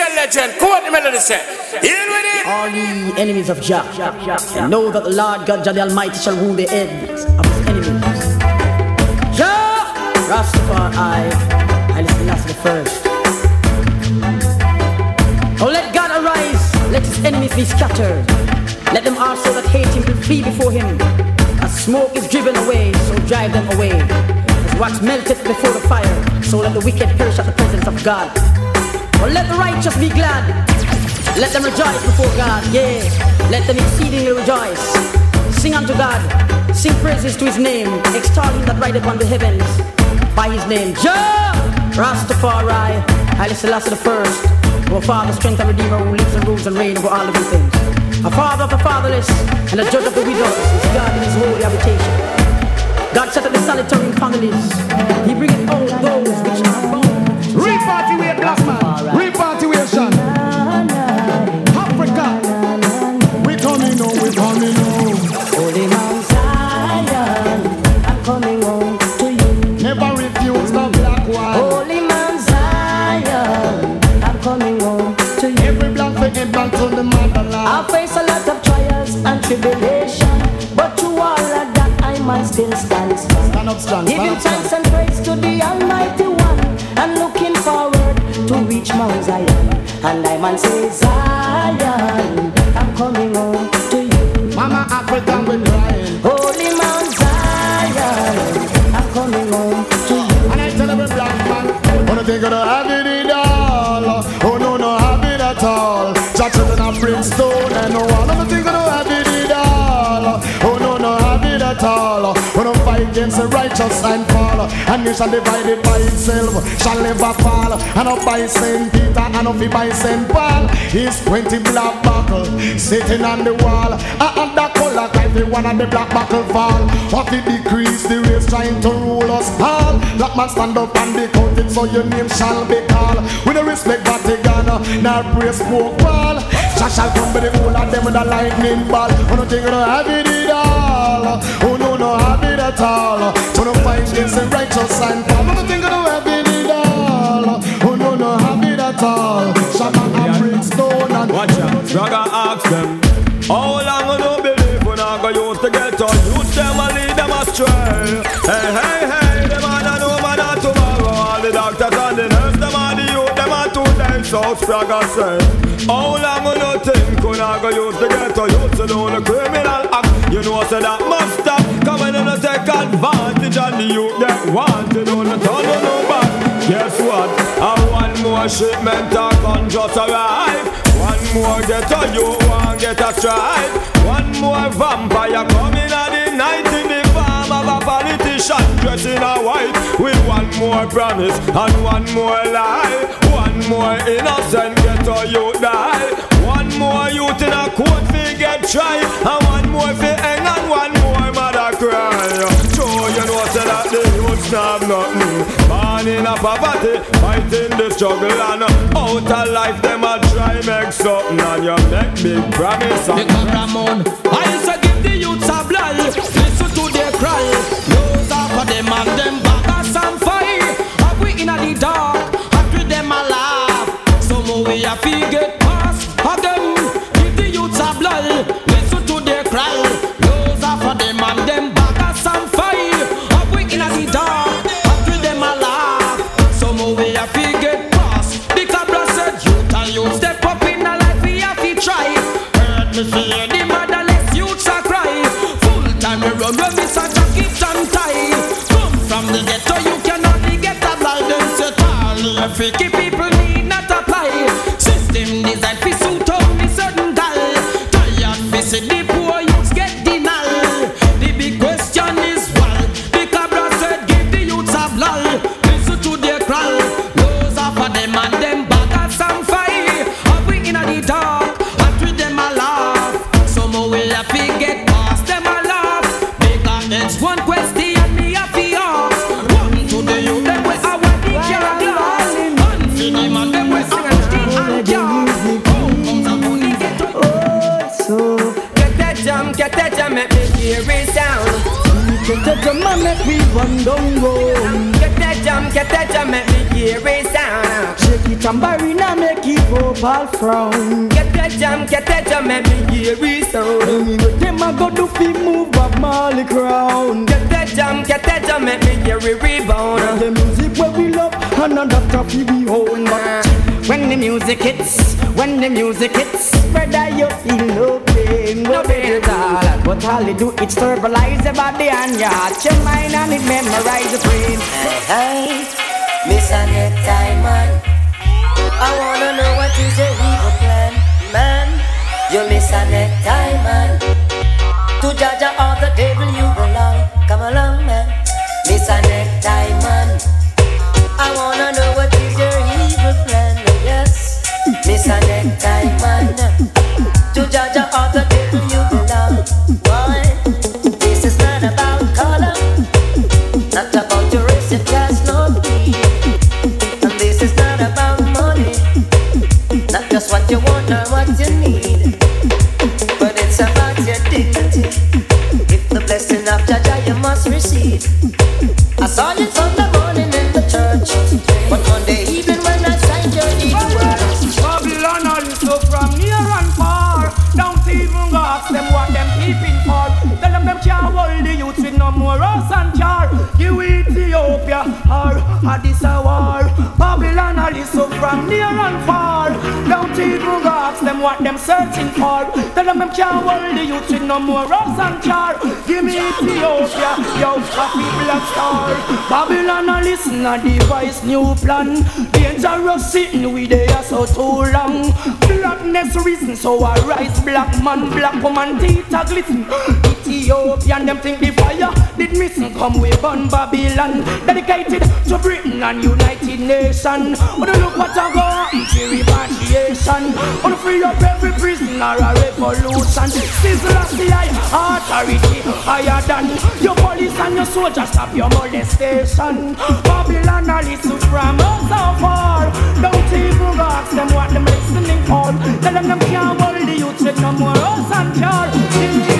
DJ Legend, on the melody say. In with it. All ye enemies of Jah, know that the Lord God Jah the Almighty shall rule the heads of his enemies. Jah, Rastafari, I I listen last the first. Oh, let God arise, let his enemies be scattered. Let them also that hate him flee before him. As smoke is driven away, so drive them away. As wax melteth before the fire, so let the wicked perish at the presence of God. Let the righteous be glad. Let them rejoice before God, yeah. Let them exceedingly rejoice. Sing unto God, sing praises to his name, extol him that rideth upon the heavens by his name. Jah, Rastafari, Haile Selassie the first, our Father, strength and Redeemer who lives and rules and reigns over all living things. A father of the fatherless and a judge of the widows is God in his holy habitation. God set up the solitary in families. He bringeth all those which are bound. Reparty black man. Africa. We coming home, we coming home. Holy Mount Zion, I'm coming home to you. Never refuse the black one. Holy Mount Zion, I'm coming home to you. Every black for head back to the motherland. I face a lot of trials and tribulation, but through all of that I must still stand. Stand up. Giving stand up thanks and praise to the Almighty reach Mount Zion. And I man say Zion, I'm coming home to you. Mama Africa, we crying. Holy Mount Zion, I'm coming home to you. And I tell every black man, wanna think of the have it all. Oh no, no have it at all. Jah children of brimstone and no one. Against the righteous and fall. And nation divided by itself shall never fall. And up by Saint Peter and up by Saint Paul. Is twenty black buckle sitting on the wall. And that color every one of the black buckle fall. What it decrease the race trying to rule us all. Black man stand up and be counted so your name shall be called. We don't respect Vatican, nor praise smoke ball. Jah shall come with the whole of them with a lightning ball. Who don't think we don't have it at all? Who no no have it at all? Who don't fight against the righteous and fall? Who don't think we don't have it all? Who no no have it at all? Shabba and brimstone and Watch out, Draga ask them. How long I don't believe when I go use to get on Youth them and lead them astray Hey, hey, hey, the no man of tomorrow. All the doctors and the nurse, them the youth, them are two days So Spraga say. How long I don't think when I go use to get on Youth to do the criminal act. You know I say that must stop Come in and take advantage And the youth that want to the turn on no back Guess what? I want more shipment of gun just arrive. One more get a you one get a strike. One more vampire coming at the night in the form of a politician dressed in a white. With one more promise and one more lie. One more innocent get a you die. One more youth in a court fi get tried. And one more fi hang and one cry. So you know say that the youths have nothing. Born in a poverty, fighting the struggle and out of life them a try make something and you make big promise. I to give the youths a blood. Listen to their cry. Those are for them and them baggers and fire. Have we in the dark, freaky people need not opal frown. Get that jam, get that jam, make me hear it sound. Them a go do fi move Bob Marley crown. Get that jam, get that jam, make me hear it rebound. The music where we love, and another fi we own. But when the music hits, when the music hits, brother you feel no pain, no pain at all. But all it do it stabilize your body and your heart, your mind and it memorize your brain. Hey, Miss Annette Diamond. I wanna know what is your evil plan, man. You miss Annette Diamond. To judge all the devil you belong. Come along, man. Miss Annette Diamond. I wanna know what is your evil plan, yes. Miss Annette Diamond. To all from near and far. Don't even ask them what them keeping for. Tell them them can't hold the youth with no more us and jar. You Ethiopia or Addis a war. Babylon all so from near and far. Don't even ask them what them searching for. Tell them them can't hold the youth with no more us and jar. Give me Ethiopia, yo, a people of star. Babylon all listen a device new plan. Dangerous sitting we there so too long. Blackness reason so I rise black man, black woman teeth a glisten. Ethiopian them think the fire did missing come we burn Babylon. Dedicated to Britain and United Nation. Wanna look what I go repatriation. Free up every prisoner a revolution. Sizzle of the high authority higher than your police and your soldiers stop your molestation. Babylon all is from us so far. Don't even ask them what them listening for. Tell them them can't hold the youth with no more us and car.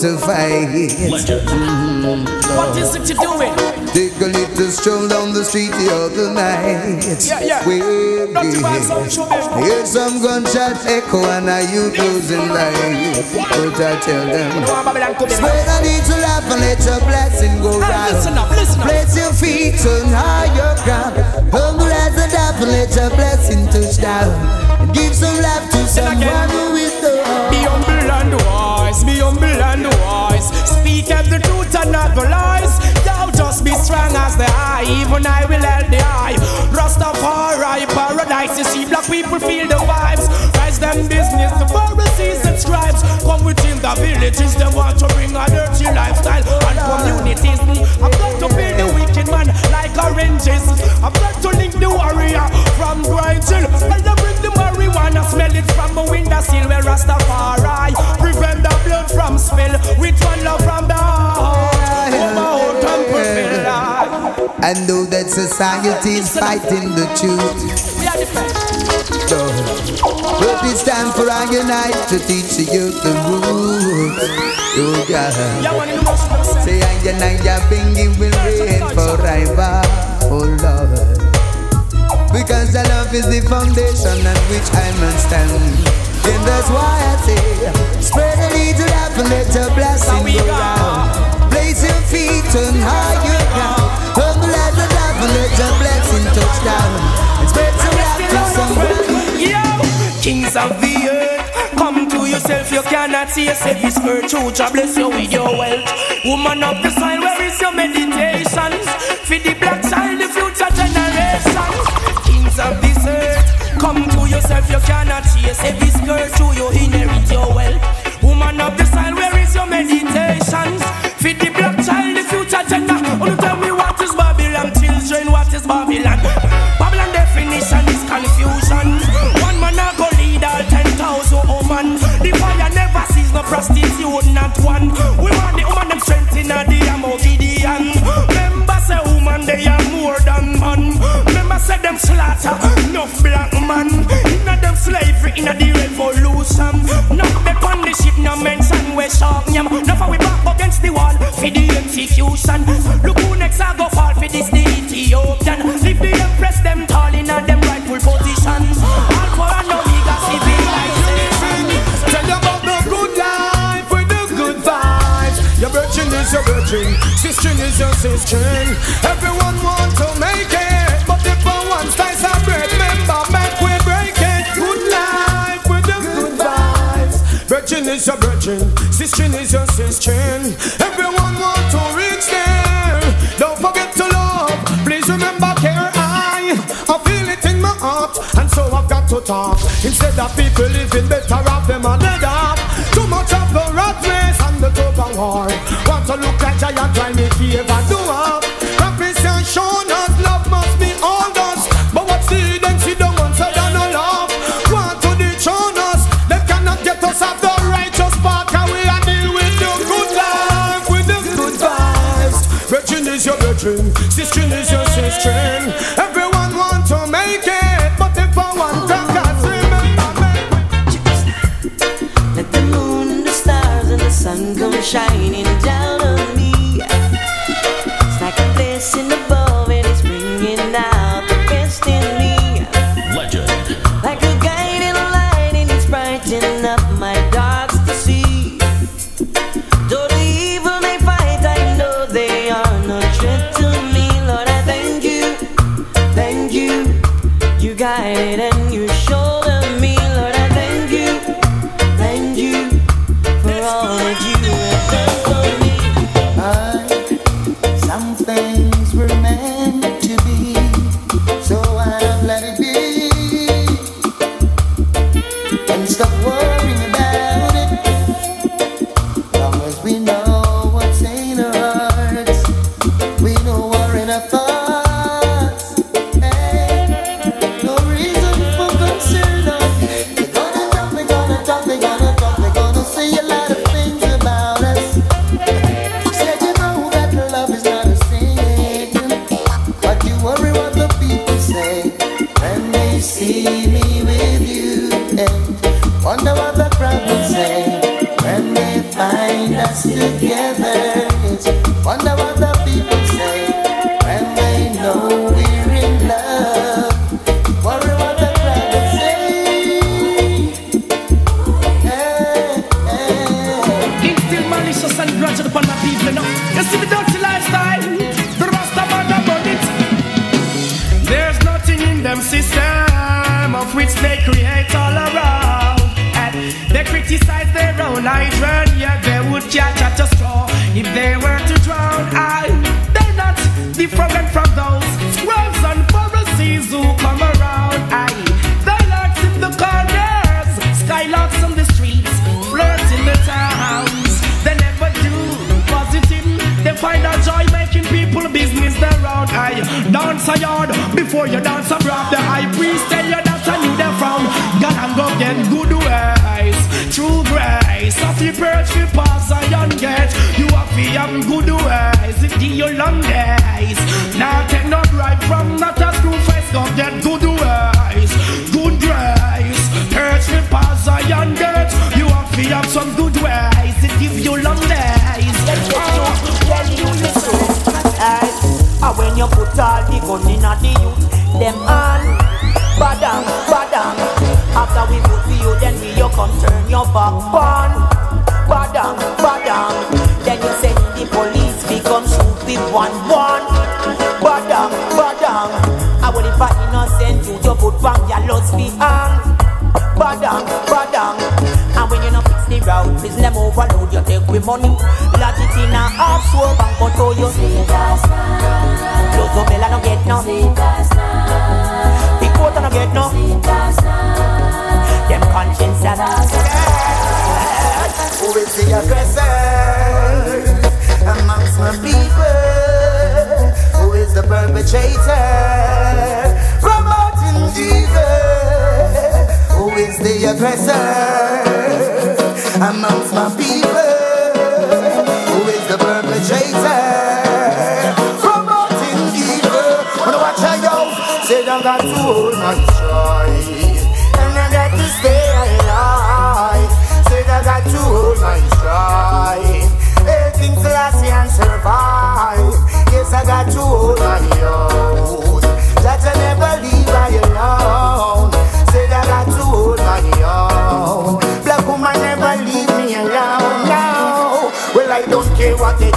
to fight. Mhm, What is it you're doing? Take a little stroll down the street the other night. Yeah, yeah. Well, Don't you some show them? Hear some gunshots echo and are you losing life? But I tell them, You want Babylon come in? spread a little laugh and let your blessing go Hey, listen round. up, listen up. Place your feet on higher ground. Humble as a dove and let your blessing touch down. And give some love to someone who is the Be humble and be humble and wise. Speak the truth and not the lies. Thou just be strong as the eye, even I will help the eye. Rastafari, paradise, you see black people feel the vibes. Rise them business, the Pharisees and scribes. Come within the villages, they want to bring a dirty lifestyle and communities. I've got to build the wicked man like oranges. I've got to link the warrior from Grind Hill. Well, they bring the marijuana, smell it from the window sill. Where Rastafari prevent the blood from spill. With one love from the heart. And know that society is fighting the truth. We are the best. So, but it's time for our unite to teach the youth the rules. Oh God. Yeah, one in the most of them say. Say and your night your bingy will reign forever. Oh Lord. Because the love is the foundation on which I must stand. And that's why I say, spread a little love and let your blessing go of the earth, come to yourself. You cannot see yourself. This earth, true, God bless you with your wealth. Woman of the soil, where is your meditations? For the black child, the future generations. Kings of this earth, come to yourself. You cannot see yourself. This earth, true, you inherit your wealth. Woman of the soil, where is your meditations? For the black child, the future generation. Prostitute, not one. We want the woman them strength in the ammo Gideon. Remember say woman they are more than man. Remember say them slaughter enough black man. Inna them slavery inna the revolution. Not the on the ship no mention we shark yam. Now we back against the wall for the execution. Look who next a go fall for this the Ethiopian. Leave the is your virgin, sister is your sister. Everyone want to make it, but if for one slice of bread, remember make we break it. Good life with the good vibes. Virgin is your virgin, sister is your sister. Everyone want to reach there. Don't forget to love. Please remember care. I, I feel it in my heart, and so I've got to talk. Instead of people living better off them are To look like giant trying to favor do up. Has shown us love must be all us. But what's the evidence? don't want to do no love. Want to dethrone us. They cannot get us off the righteous path. Can we are deal with the good life, with the good vibes. Virgin is your virgin, sister is your sister. A yard before you dance a brand. The high priest tell you that I knew them from. God and go get good ways, true grace. Of your perch we pass a young gate. You have to have good ways. It give you long days. Now take no bribe from not a screw face. Go get good ways, good grace. Perch we pass a young gate. You have to have some good ways. It give you long Ah, when you put all the gun in a the youth, them all badang, badang. After we vote for you, then we you come turn your back on. Badang, badang. Then you send the police, we come shoot with one one. Badang, badang. I will if I innocent you, you put from your lost behind. badang. And when you no fix the route, please them overload, you take with money. Lodge it in a half swore bank, but to you. Close up, Bella no get no. Big water no get no. Them conscience and Who is the aggressor amongst my people? Who is the perpetrator? Promoting evil. Who is the aggressor amongst my people?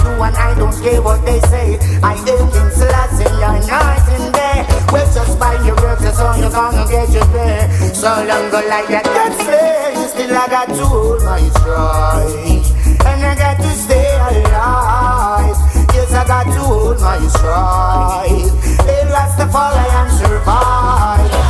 Do and I don't care what they say. I ain't King Selassie, you're night and day. Well, just by your works, that's all you're gonna get your pay. So long go like that, that's fair. Still, I got to hold my stride. And I got to stay alive. Yes, I got to hold my stride. Hey, Rastafari and survive.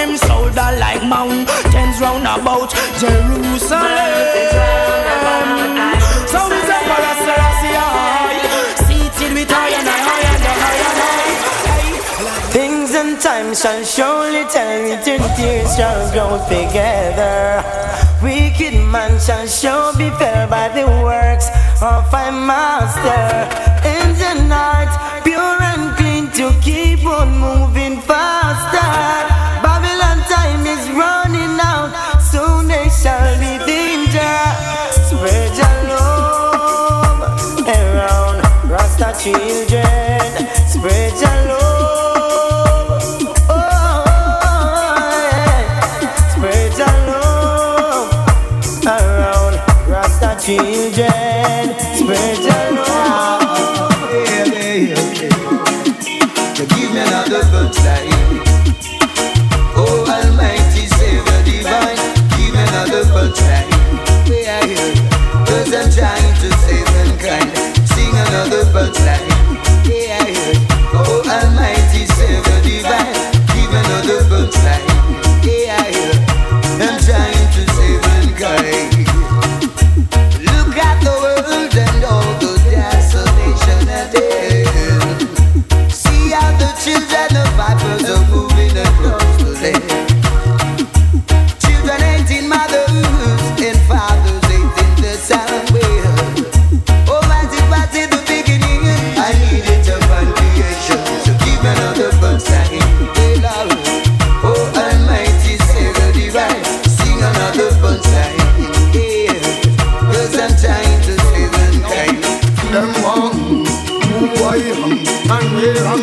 Them shoulder like mountains round about Jerusalem. So is a Selassie high, seated with high and high and high and high. Things and time shall surely tell me shall grow together. Wicked man shall sure be fell by the works of my master. In the night, children.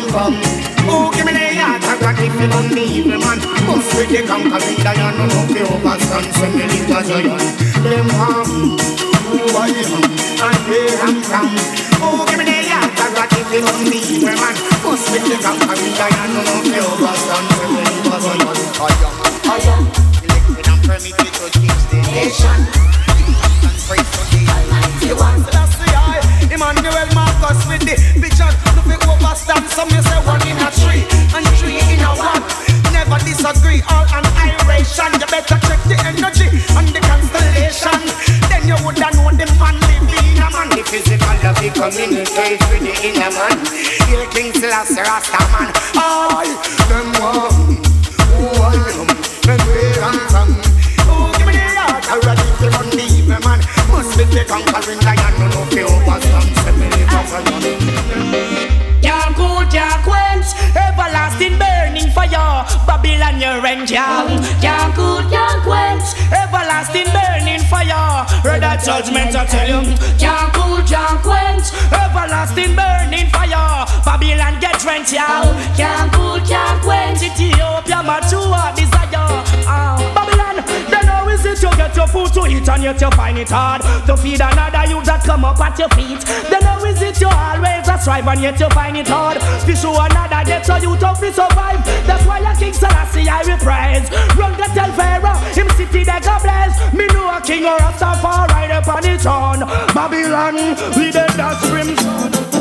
From. Oh, give me the heart God if you don't need man. Must with the conquering lion, no no fear overstand, send me little giant. Them want Who I am and where. Oh, give me the heart God if you don't need me, man. Must with the conquering lion, no no fear overstand, send me little giant. I am, I am, elected and permitted to the nation. And praise to the Almighty One. That's the eye. Emmanuel Marcus with the vision. Fi overstand. Some you say one in a three and three in a one. Never disagree. All annihilation. You better check the energy and the constellation. Then you woulda know the man living in a man. The physical of the communicate with the inner man. Hail King Selassie Rasta man. I them I am and where I'm from. Oh, give me the heart already if you don't leave man. Must be the conquering lion, no fear overstand, Can't cool, can't quench. Everlasting burning fire. Heard that judgment, I tell you. Can't cool, can't quench. Everlasting burning fire. Babylon get drenched. Can't cool, can't quench. Ethiopia, mature your to eat and yet you find it hard to feed another you that come up at your feet? Then how is it you always a strive and yet you find it hard to show another get so you to survive? That's why I King Selassie I will praise. Run the tell Pharaoh, him city they go bless. Me know a king or a far right upon his own. Babylon, we the dust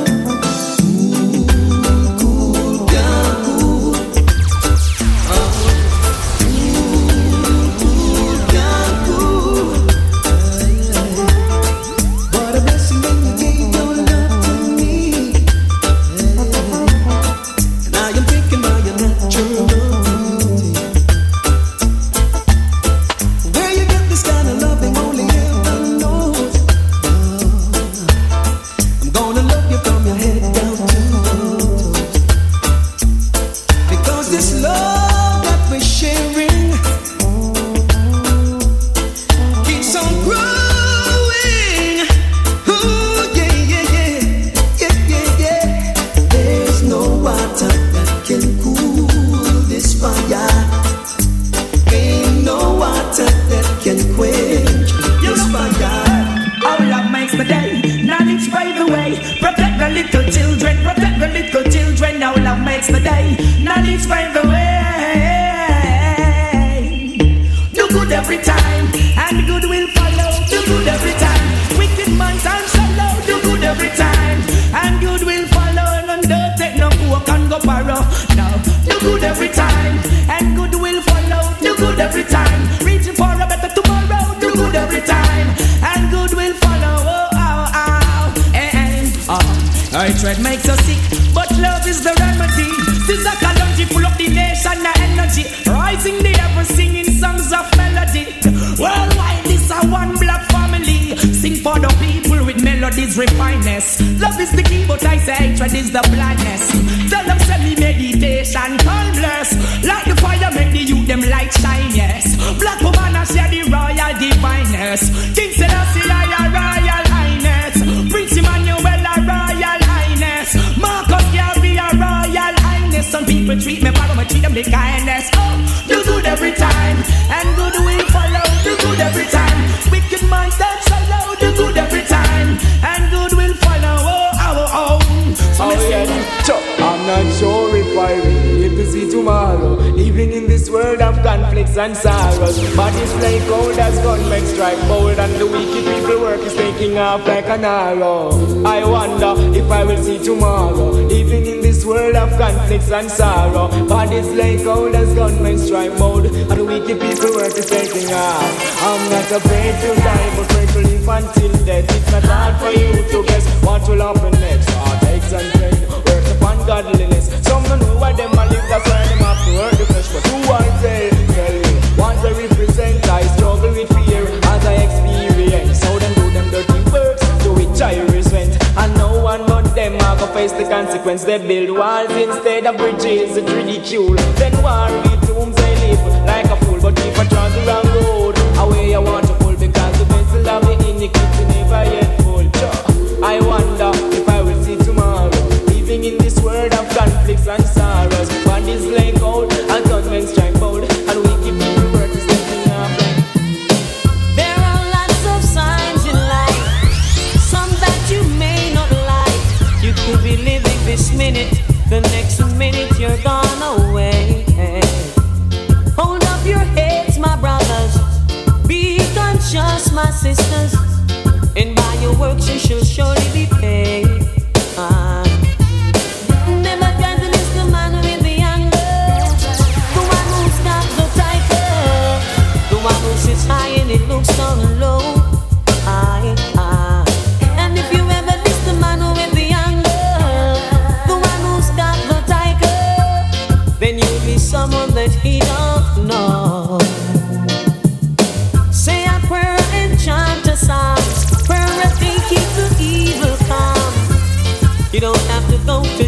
crimson. and sorrow. Bodies like old as gunmen strike mode. And the wicked people work is taking off. I'm not afraid to die, but afraid to live until death. It's not hard for you to guess what will happen next. Heartaches and pain, work upon godliness. Some don't know why them a live, that's why them have to hurt the flesh. But who I tell, face the consequence. They build walls instead of bridges, it's ridicule. Then war with tombs they live like a fool. But if I try the wrong road, away I want to pull because the vessel of the iniquity never yet full. I wonder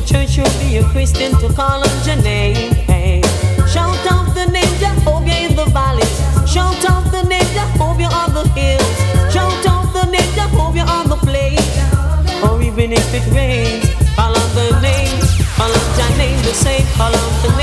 church you'll be a Christian to call on your name. Hey. Shout out the name Jehovah in the valleys. Shout out the name Jehovah on the hills. Shout out the name Jehovah on the plains. Or even if it rains, call on the name. Call on your name to say, call on the name.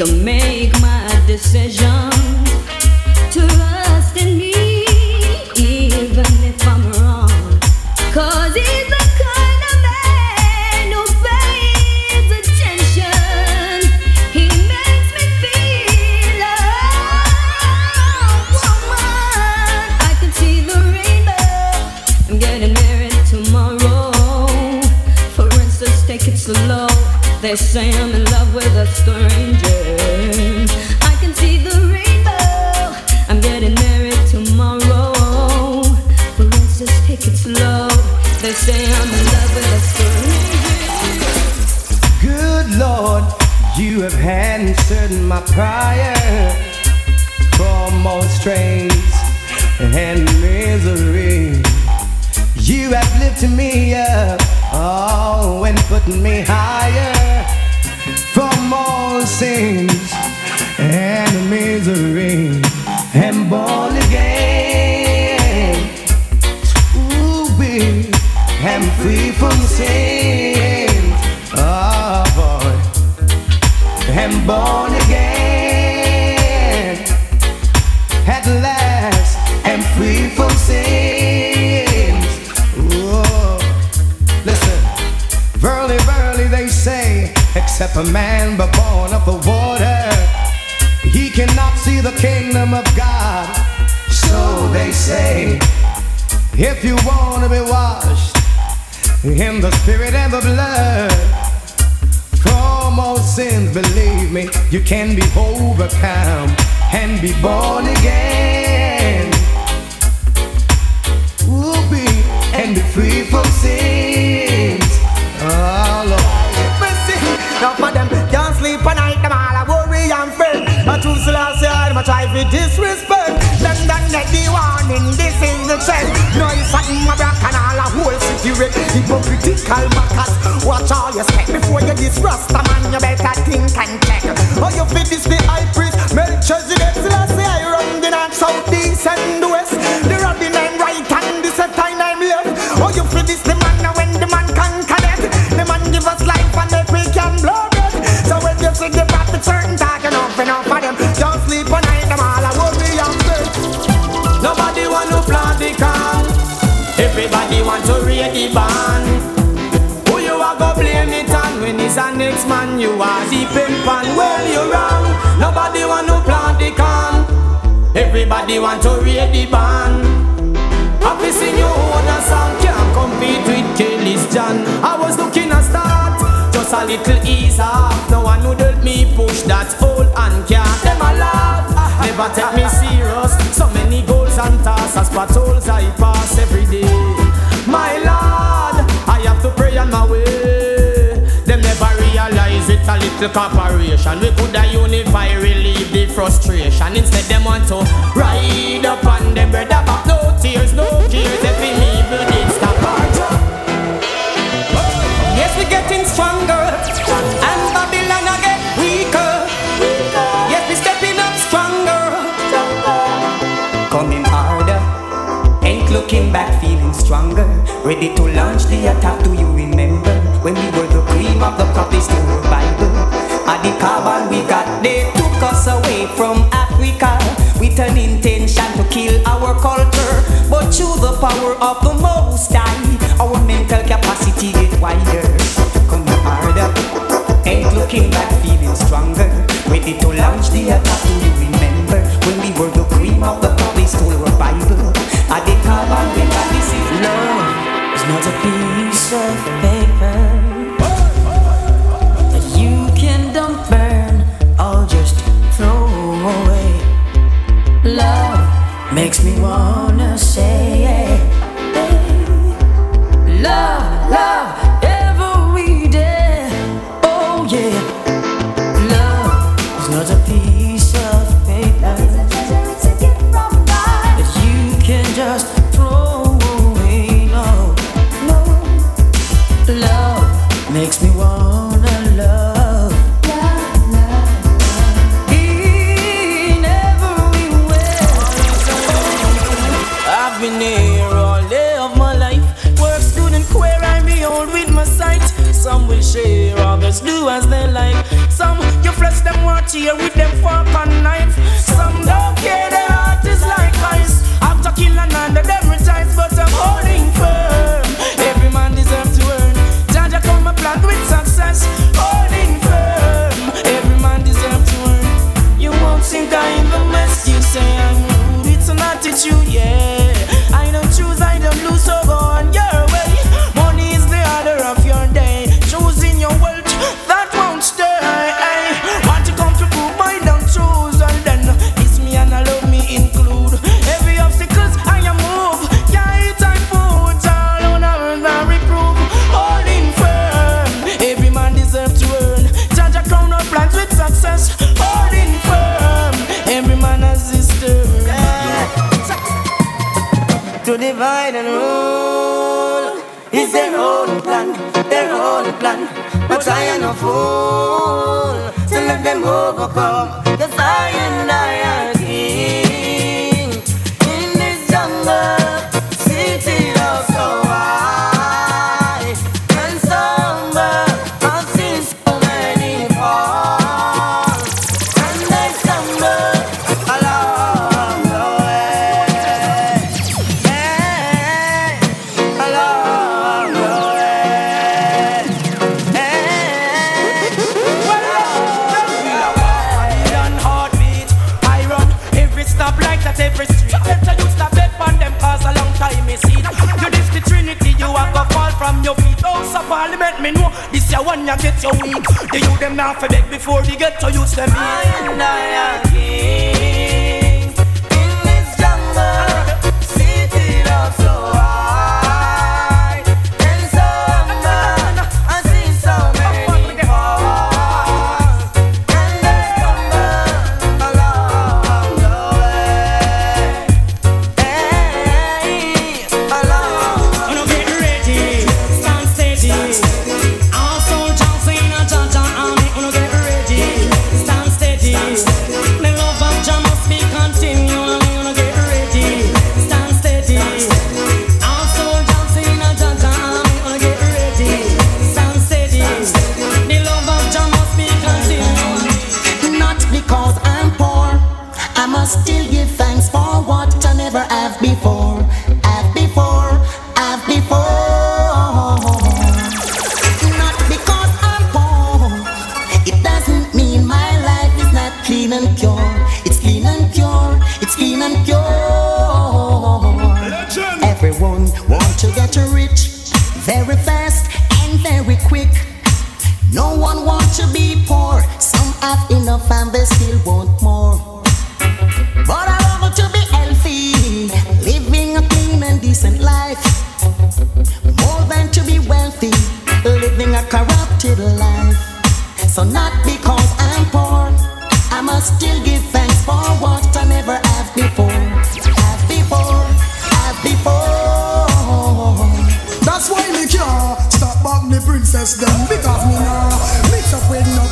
To make my decisions. Trust in me, even if I'm wrong. Cause he's the kind of man who pays attention. He makes me feel a woman. I can see the rainbow. I'm getting married tomorrow. For instance, take it slow. They say I'm in love with a stranger. Have answered my prayer for most strains and misery. You have lifted me up, oh, and put me higher from all sins and misery. And born again, ooh, we am free from sin. Born again. At last, am free from sins. Whoa. Listen, verily, verily, they say, except a man but born of the water, he cannot see the kingdom of God. So they say, if you want to be washed in the spirit and the blood, sins, believe me, you can be overcome and be born again. Ooh, be and be free from sins. Oh, Lord. Mercy. Now for them can't sleep at night, them all a worry and fret. I choose to last year, I'm a try for disrespect. Them done the warning, this is the trend. No, it's a my back and a secret. Hypocritical backers, watch all your step before you diss Rasta man. You better think and check. Oh, you fit this the high priest, Melchizedek. The band. Who you are go blame it on when it's a next man you are the pimp and well you wrong. Nobody want to plant the can. Everybody want to read the band. Happy sing your own a song can't compete with Kelly's John. I was looking a start, just a little ease off. No one would help me push that old and can't them a laugh. Never take me serious. So many goals and tasks, as but holes I pass every day. My Lord, I have to pray on my way. Them never realize it's a little corporation. We could unify, relieve the frustration. Instead, them want to ride up on them brother back. No tears, no tears. Every evil did stop. Yes, we're getting stronger, Ready to launch the attack. Do you remember when we were the cream of the crop? They still Bible. At the carbon we got, they took us away from Africa with an intention to kill our culture. But through the power of the Most High, our mental capacity get wider. Coming harder, ain't looking back, feeling stronger. Ready to launch the attack. Do you remember when we were is not a you get your weak. The you them now for beg before they get to use them. I and I are the princess them because me nah mix up with no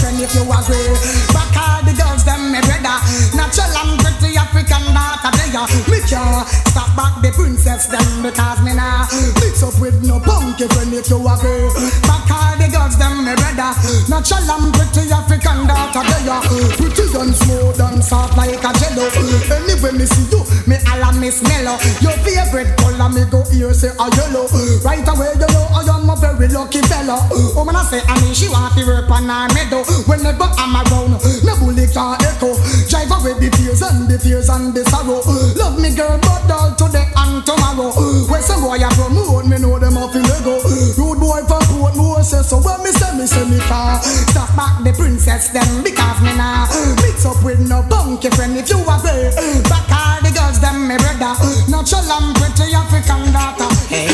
friend if you agree. Back all the girls them me brother, natural and pretty African daughter they. Me can't stop back the princess them because me nah mix up with no punky friend if you agree. Back all the girls them me brother, natural and pretty African daughter they. Pretty and smooth and soft like a jello. Anyway me see you, me alla me smell. Your favorite color me go here say a yellow. Right away you know I am a very lucky fella. Oh man I say I mean she want to work on her meadow. Whenever I'm around, no bully can echo. Drive away the fears and the and the sorrow. Love me girl but all today and tomorrow. When some boy a promote me know them off in Lego. Rude boy from Portmore say so when me say me say me can stop back the princess them because me nah mix up with no punky friend if you agree. Back all the girls them me brother, natural and pretty African daughter. Hey,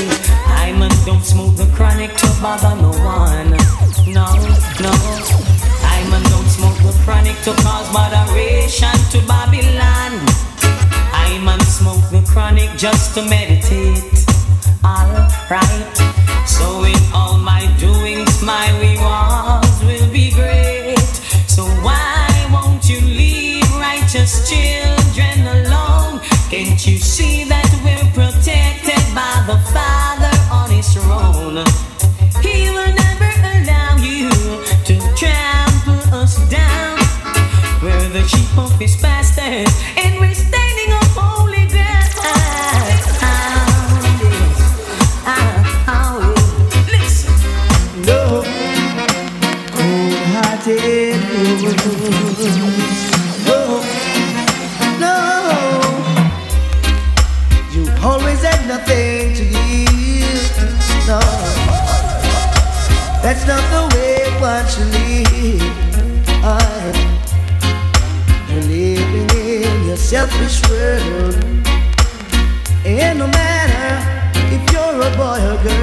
I'm a don't smoke the chronic to bother no one. No, no. I'm a don't smoke the chronic to cause moderation to Babylon man smoke no chronic just to meditate. Alright, so in all my doings, my rewards will be great. So why won't you leave righteous children alone? Can't you see that we're protected by the Father on His throne? He will never allow you to trample us down. We're the sheep of His pastors. That's not the way one should live. I, you're living in your selfish world. And no matter if you're a boy or girl.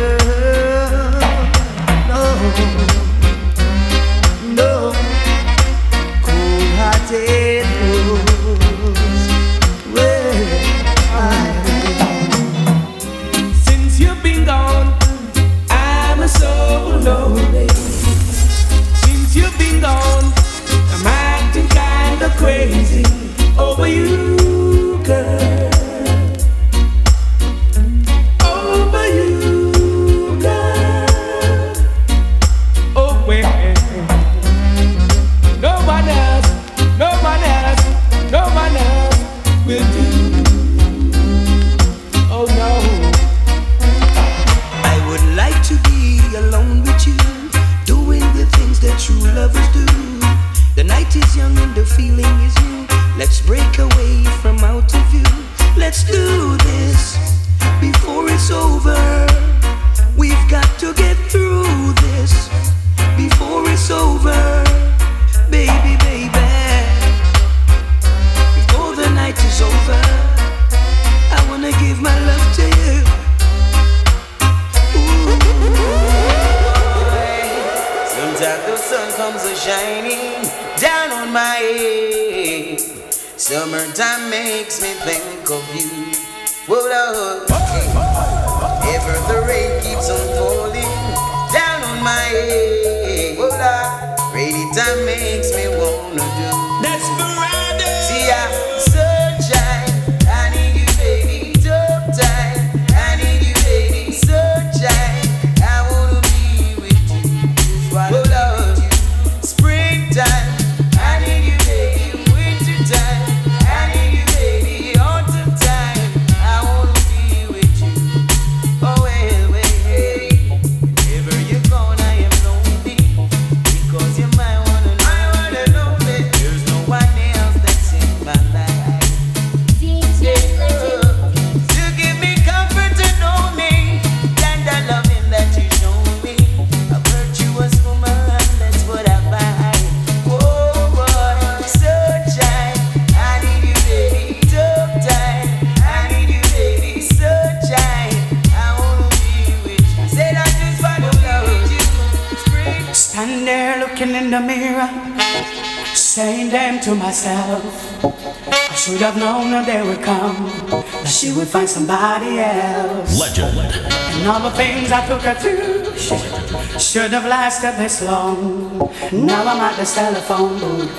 she would find somebody else. Legend. And all the things I took her through should, should have lasted this long. Now I'm at this telephone booth,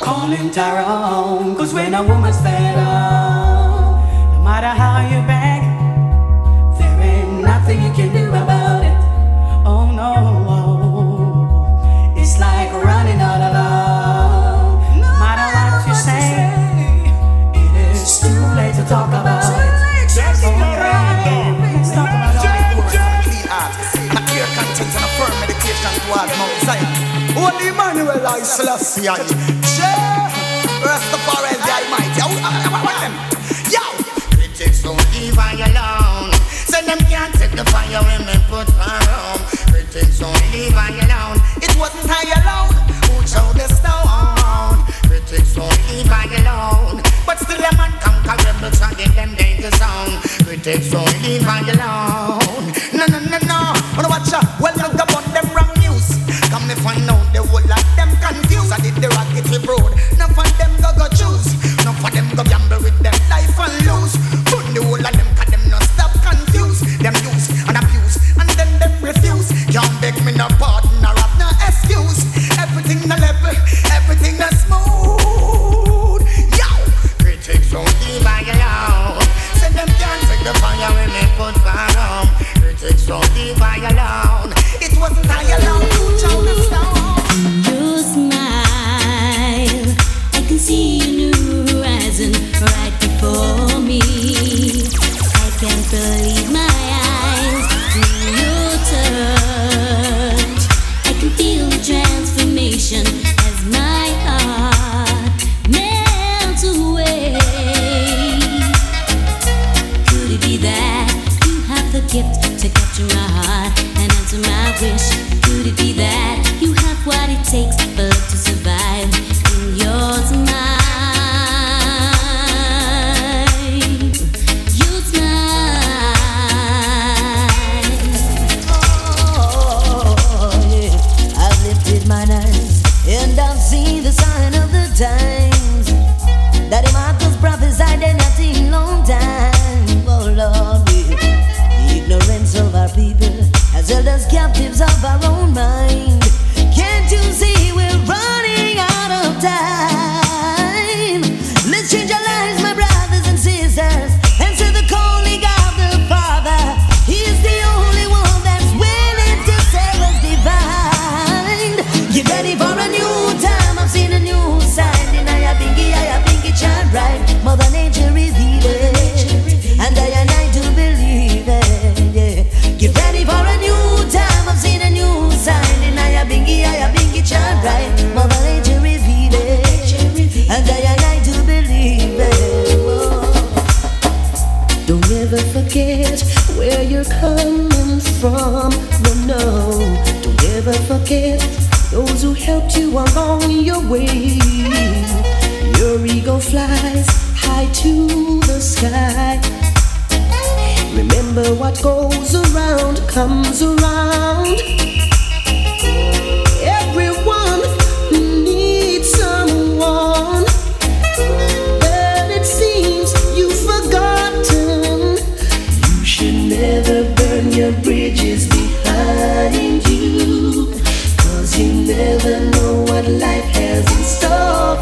calling Tyrone. Cause when a woman's fed up. Oh, called Mount Zion. Only Emmanuel I Selassie I. Rastafari the Almighty. Yo! Critics don't leave I alone. Say them can't take the fire when me put around. Critics don't leave I alone. It wasn't I alone who showed the stone. Critics don't leave I alone. But still a man conquerable, so give them danger zone. Critics don't leave I alone. No, no, no, no. Wanna watch out? Well, flies high to the sky. Remember what goes around comes around. Everyone needs someone, but it seems you've forgotten. You should never burn your bridges behind you, cause you never know what life has in store.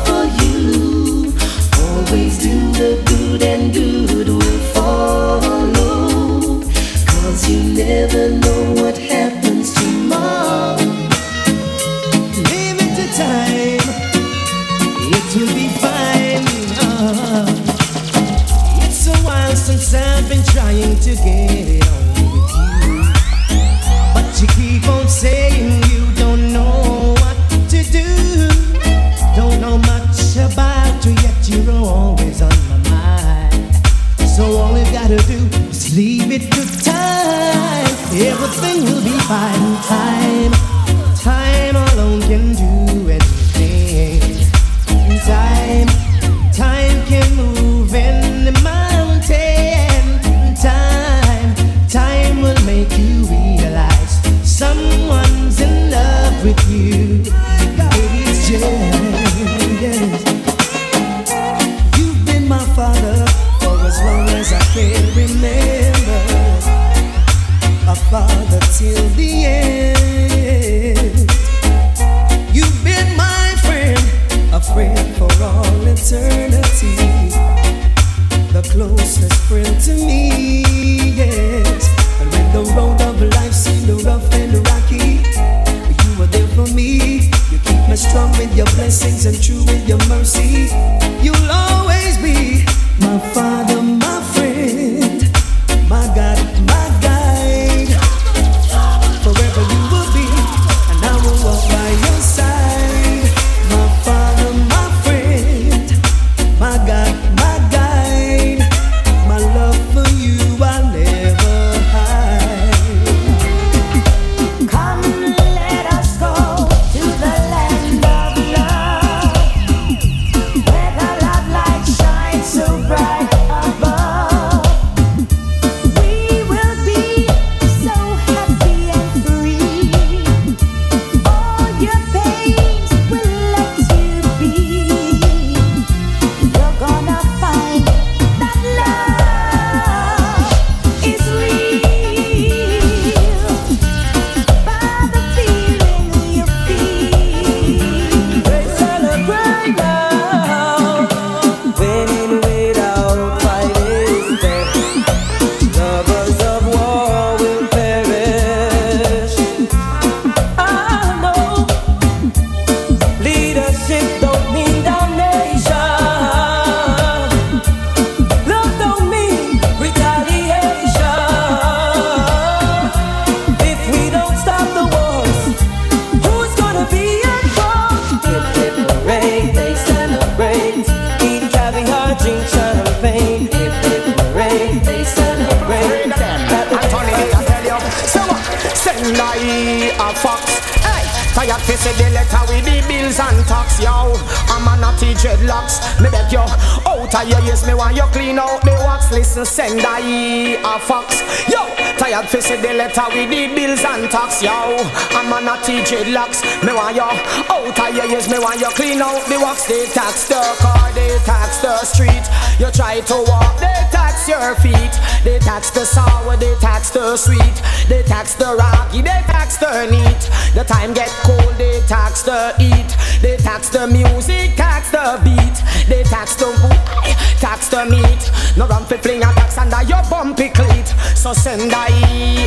they tax the car, they tax the street. You try to walk, they tax your feet. They tax the sour, they tax the sweet. They tax the rocky, they tax the neat. The time get cold, they tax the heat. They tax the music, tax the beat. They tax the food, tax the meat. No rumpy fling a tax under your bumpy cleat. So send I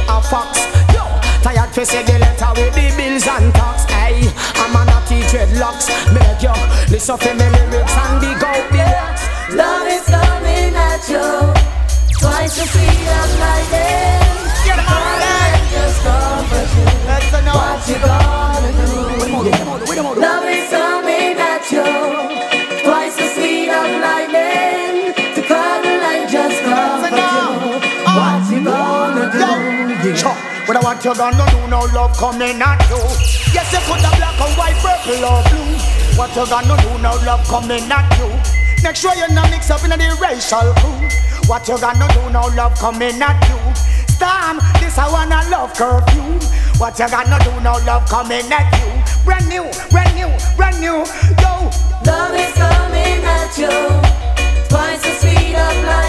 a fox. Yo, tired face say the letter with the bills and tax. Hey, dreadlocks. Make you listen to me lyrics and big out the works. Love is coming at you, twice the speed of lightning. What you gonna do? Love is coming at you. What you gonna do now, love coming at you? Yes, you put the black and white, purple or blue. What you gonna do now, love coming at you? Make sure you not mix up in the racial crew. What you gonna do now, love coming at you? Storm, this I wanna love curfew. What you gonna do now, love coming at you? Brand new, brand new, brand new. Yo, love is coming at you. Twice the speed of lightning.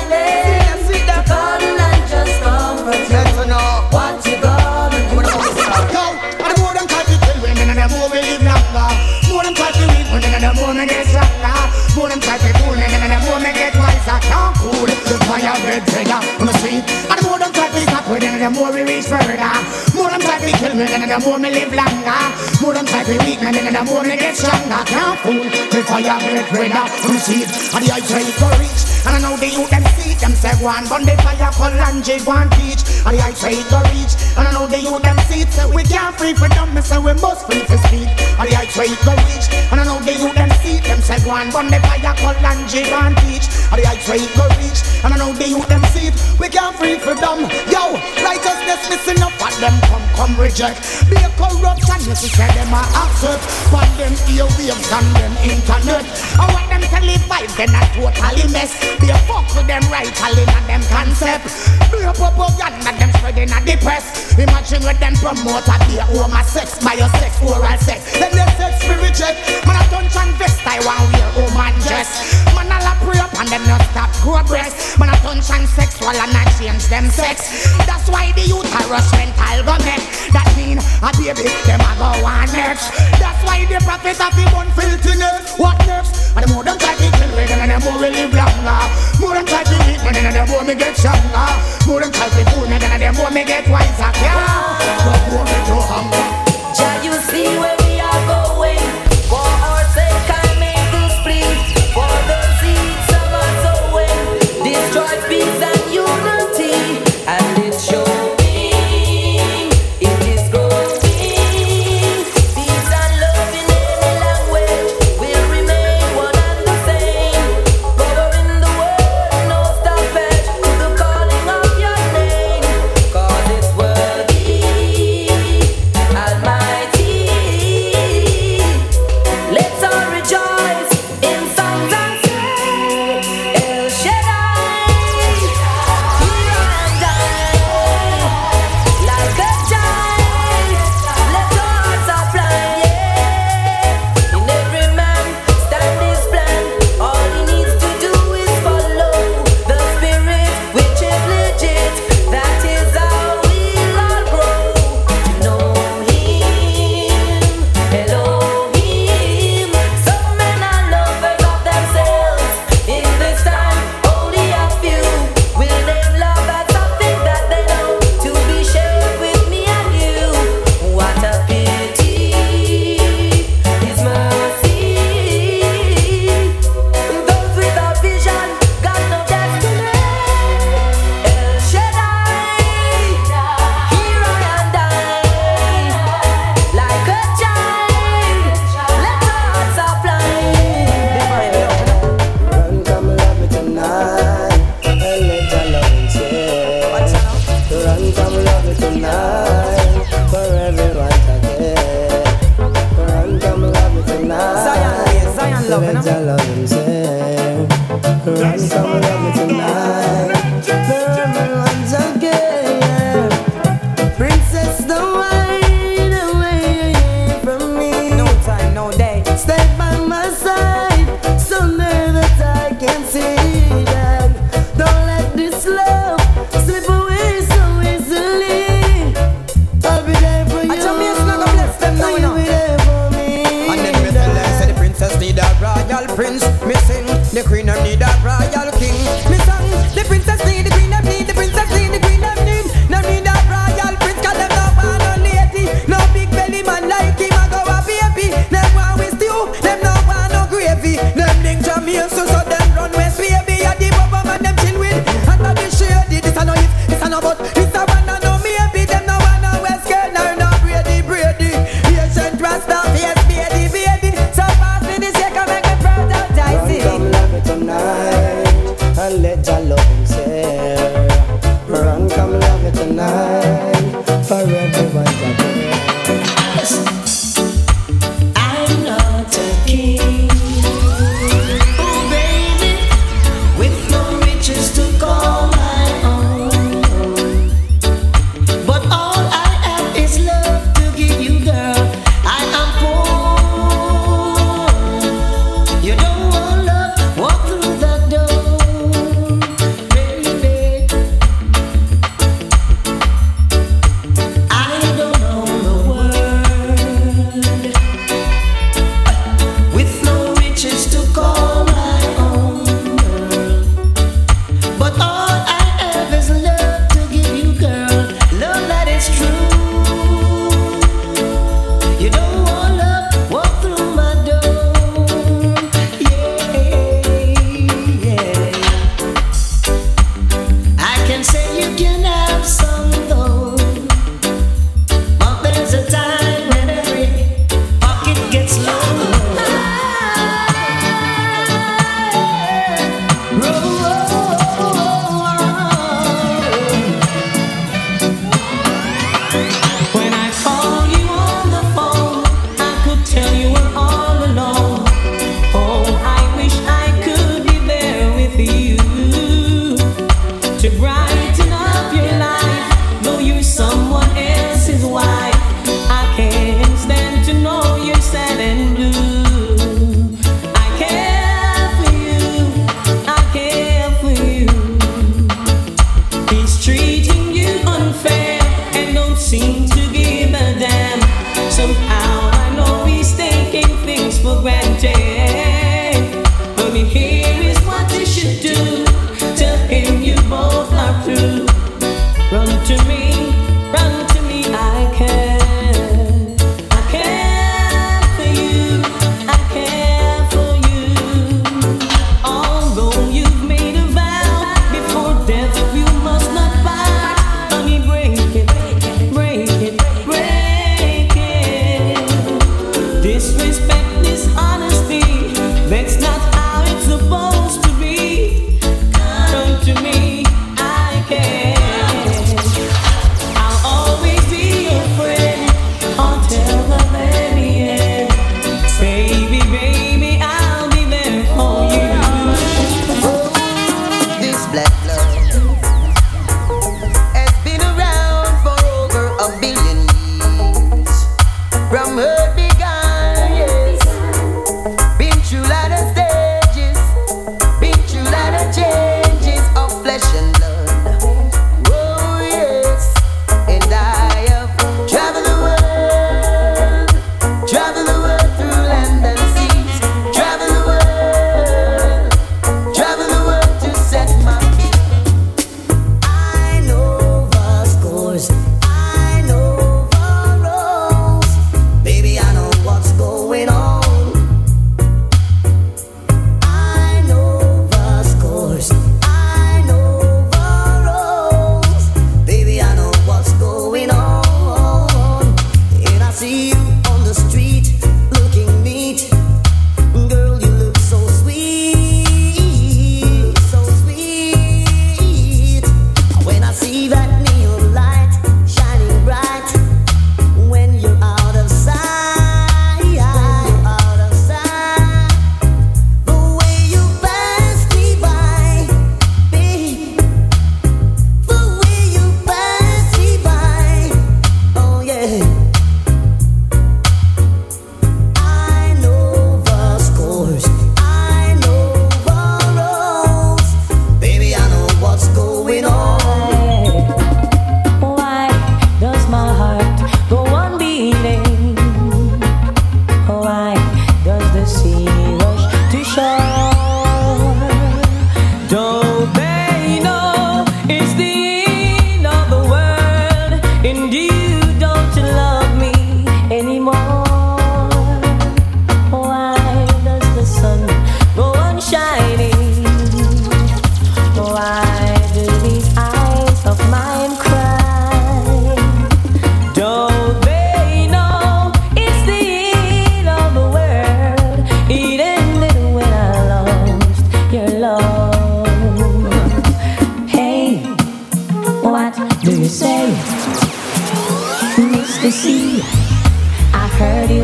Cool the fire red trigger the street. And the more them to stop with and the more we reach further. To kill me, and the more me live longer. More try to weak and the more me get stronger. Can't fool the fire red on the street. And the I try to reach, and I know the youth them see them say one, but the fire call and J one teach. And the I try to reach, and I know the youth them see it. Say we can't free them, me say we must free to speak. And the I try to reach, and I know the youth them see it. Them say one, but the fire call and J one teach. And the I try to reach, and I know the youth them see. We can't free them. Yo, righteousness missing up, and them come come reject. Be a corruption, you say them a accept. But them earwaves and them internet. I want them to live life, then a totally mess. Be a fuck with them right, all in a them concept. A propaganda, them spreading a the press. Imagine with them promote a be homo oh, sex, sex, oral sex. Then they sex spirit check. Man a and vest, I want wear oh, woman dress. Man and them not stop grow breast. Man a touch sexual and a change them sex. That's why the youth are rush mental go make. That mean a baby, them a go on next. That's why the prophet have the one filthiness. What next? And the more them try to kill me, and the more we live longer. More them try to beat me, and the more me get stronger. More them try to fool me, and the more me get wiser. Yeah, the more me to hunger. Jah, you see where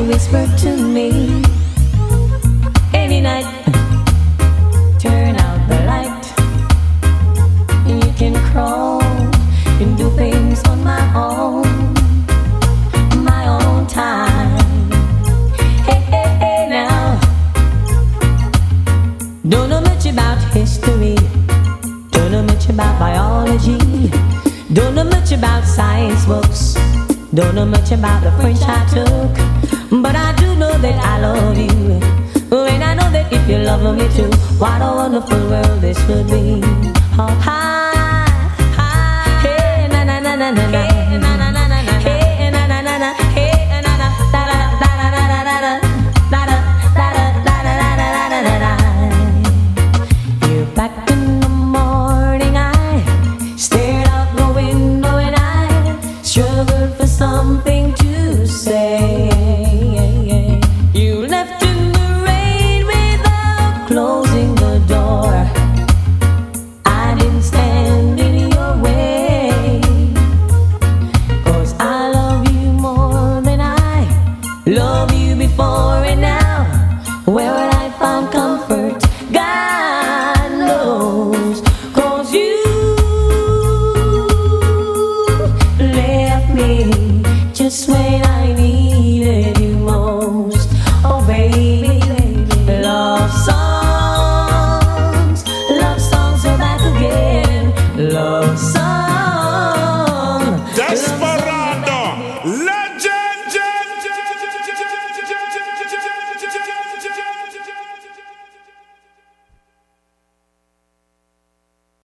whisper to me